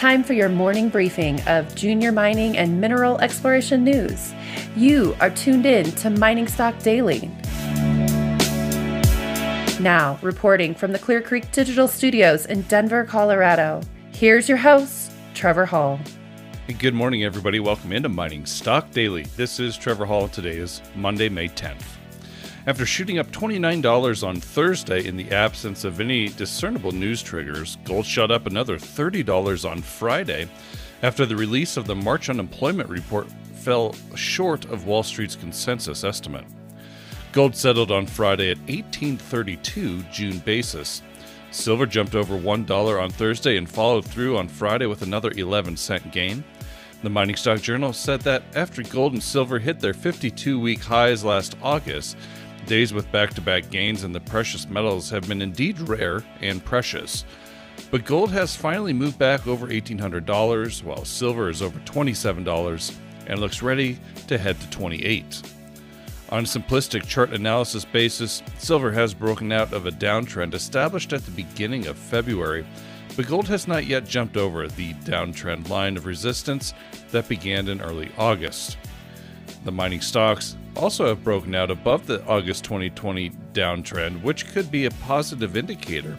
time for your morning briefing of junior mining and mineral exploration news. You are tuned in to Mining Stock Daily. Now, reporting from the Clear Creek Digital Studios in Denver, Colorado, here's your host, Trevor Hall. Good morning, everybody. Welcome into Mining Stock Daily. This is Trevor Hall. Today is Monday, May 10th. After shooting up $29 on Thursday in the absence of any discernible news triggers, gold shot up another $30 on Friday after the release of the March unemployment report fell short of Wall Street's consensus estimate. Gold settled on Friday at 1832 June basis. Silver jumped over $1 on Thursday and followed through on Friday with another 11 cent gain. The Mining Stock Journal said that after gold and silver hit their 52 week highs last August, Days with back to back gains in the precious metals have been indeed rare and precious. But gold has finally moved back over $1,800, while silver is over $27 and looks ready to head to 28. On a simplistic chart analysis basis, silver has broken out of a downtrend established at the beginning of February, but gold has not yet jumped over the downtrend line of resistance that began in early August. The mining stocks also have broken out above the August 2020 downtrend, which could be a positive indicator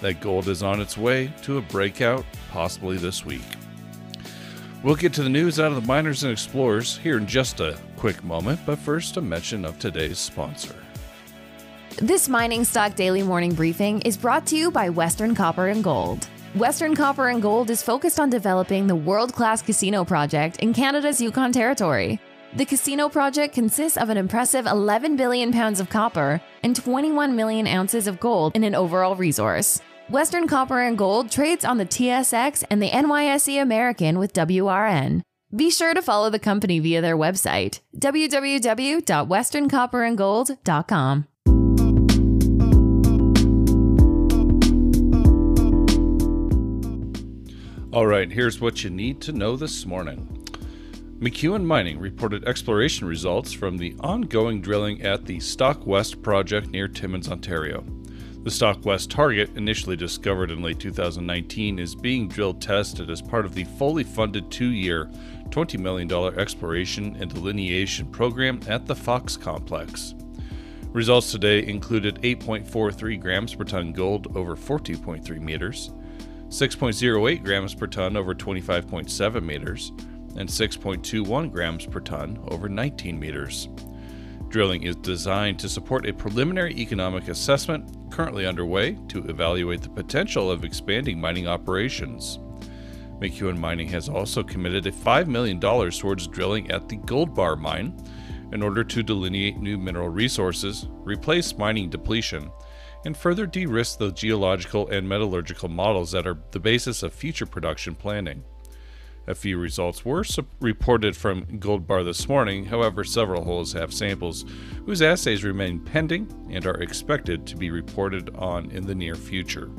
that gold is on its way to a breakout, possibly this week. We'll get to the news out of the miners and explorers here in just a quick moment, but first, a mention of today's sponsor. This Mining Stock Daily Morning Briefing is brought to you by Western Copper and Gold. Western Copper and Gold is focused on developing the world class casino project in Canada's Yukon Territory. The casino project consists of an impressive 11 billion pounds of copper and 21 million ounces of gold in an overall resource. Western Copper and Gold trades on the TSX and the NYSE American with WRN. Be sure to follow the company via their website, www.westerncopperandgold.com. All right, here's what you need to know this morning. McEwen Mining reported exploration results from the ongoing drilling at the Stock West project near Timmins, Ontario. The Stock West target, initially discovered in late 2019, is being drill tested as part of the fully funded two year, $20 million exploration and delineation program at the Fox Complex. Results today included 8.43 grams per ton gold over 14.3 meters, 6.08 grams per ton over 25.7 meters, and 6.21 grams per ton over 19 meters. Drilling is designed to support a preliminary economic assessment currently underway to evaluate the potential of expanding mining operations. McEwen Mining has also committed a $5 million towards drilling at the Gold Bar mine in order to delineate new mineral resources, replace mining depletion, and further de risk the geological and metallurgical models that are the basis of future production planning. A few results were reported from Gold Bar this morning, however, several holes have samples whose assays remain pending and are expected to be reported on in the near future.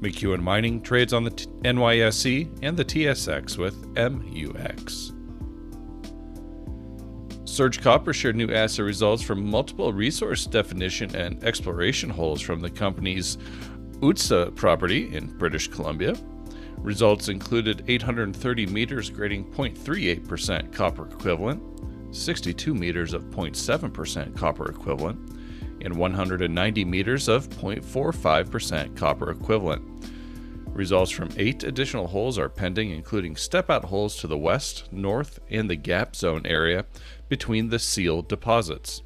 McEwen Mining trades on the T- NYSE and the TSX with MUX. Surge Copper shared new assay results from multiple resource definition and exploration holes from the company's Ootsa property in British Columbia. Results included 830 meters grading 0.38% copper equivalent, 62 meters of 0.7% copper equivalent, and 190 meters of 0.45% copper equivalent. Results from eight additional holes are pending, including step out holes to the west, north, and the gap zone area between the Seel deposits.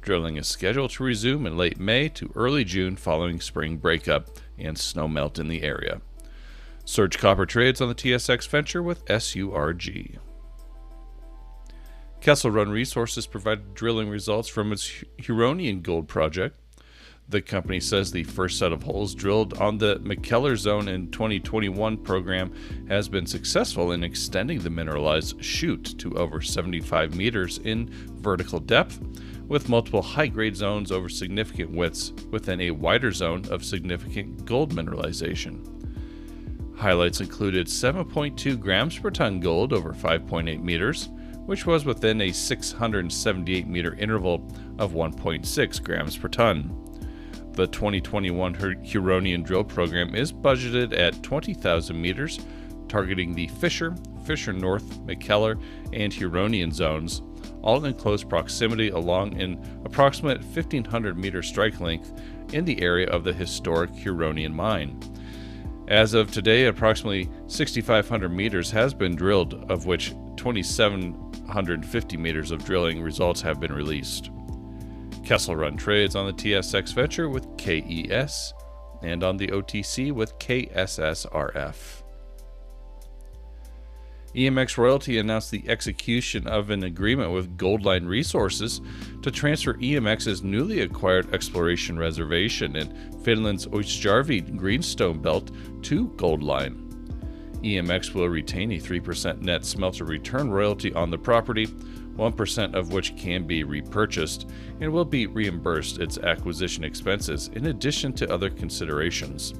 Drilling is scheduled to resume in late May to early June following spring breakup and snowmelt in the area. Surge Copper trades on the TSX Venture with SURG. Kesselrun Resources provided drilling results from its Huronian gold project. The company says the first set of holes drilled on the McKellar Zone in 2021 program has been successful in extending the mineralized shoot to over 75 meters in vertical depth, with multiple high grade zones over significant widths within a wider zone of significant gold mineralization. Highlights included 7.2 grams per ton gold over 5.8 meters, which was within a 678 meter interval of 1.6 grams per ton. The 2021 Huronian drill program is budgeted at 20,000 meters, targeting the Fisher, Fisher North, McKellar, and Huronian zones, all in close proximity along an approximate 1500 meter strike length in the area of the historic Huronian mine. As of today, approximately 6,500 meters has been drilled, of which 2,750 meters of drilling results have been released. Kesselrun trades on the TSX Venture with KES and on the OTC with KSSRF. EMX Royalty announced the execution of an agreement with Goldline Resources to transfer EMX's newly acquired exploration reservation in Finland's Oijärvi Greenstone Belt to Goldline. EMX will retain a 3% net smelter return royalty on the property, 1% of which can be repurchased, and will be reimbursed its acquisition expenses in addition to other considerations.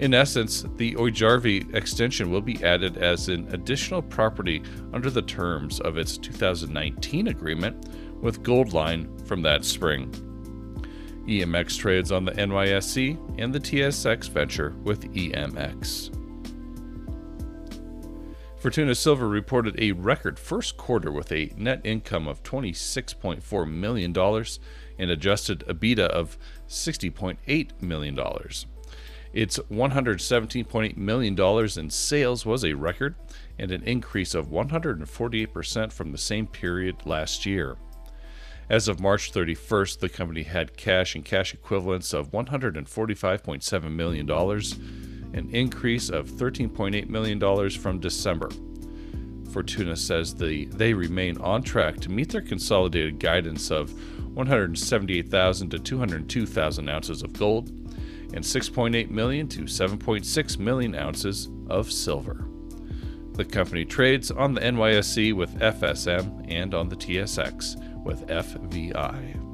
In essence, the Oijärvi extension will be added as an additional property under the terms of its 2019 agreement with Goldline from that spring. EMX trades on the NYSE and the TSX Venture with EMX. Fortuna Silver reported a record first quarter with a net income of $26.4 million and adjusted EBITDA of $60.8 million. Its $117.8 million in sales was a record and an increase of 148% from the same period last year. As of March 31st, the company had cash and cash equivalents of $145.7 million, an increase of $13.8 million from December. Fortuna says the, they remain on track to meet their consolidated guidance of 178,000 to 202,000 ounces of gold and 6.8 million to 7.6 million ounces of silver. The company trades on the NYSE with FSM and on the TSX with FVI.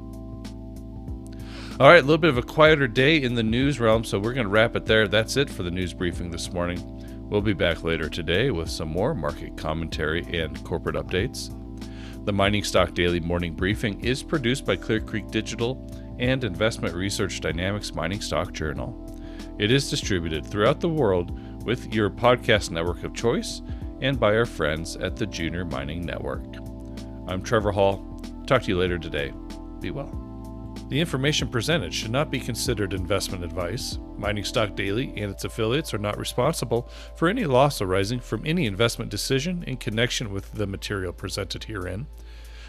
All right, a little bit of a quieter day in the news realm, so we're going to wrap it there. That's it for the news briefing this morning. We'll be back later today with some more market commentary and corporate updates. The Mining Stock Daily Morning Briefing is produced by Clear Creek Digital and Investment Research Dynamics Mining Stock Journal. It is distributed throughout the world with your podcast network of choice and by our friends at the Junior Mining Network. I'm Trevor Hall. Talk to you later today. Be well. The information presented should not be considered investment advice. Mining Stock Daily and its affiliates are not responsible for any loss arising from any investment decision in connection with the material presented herein.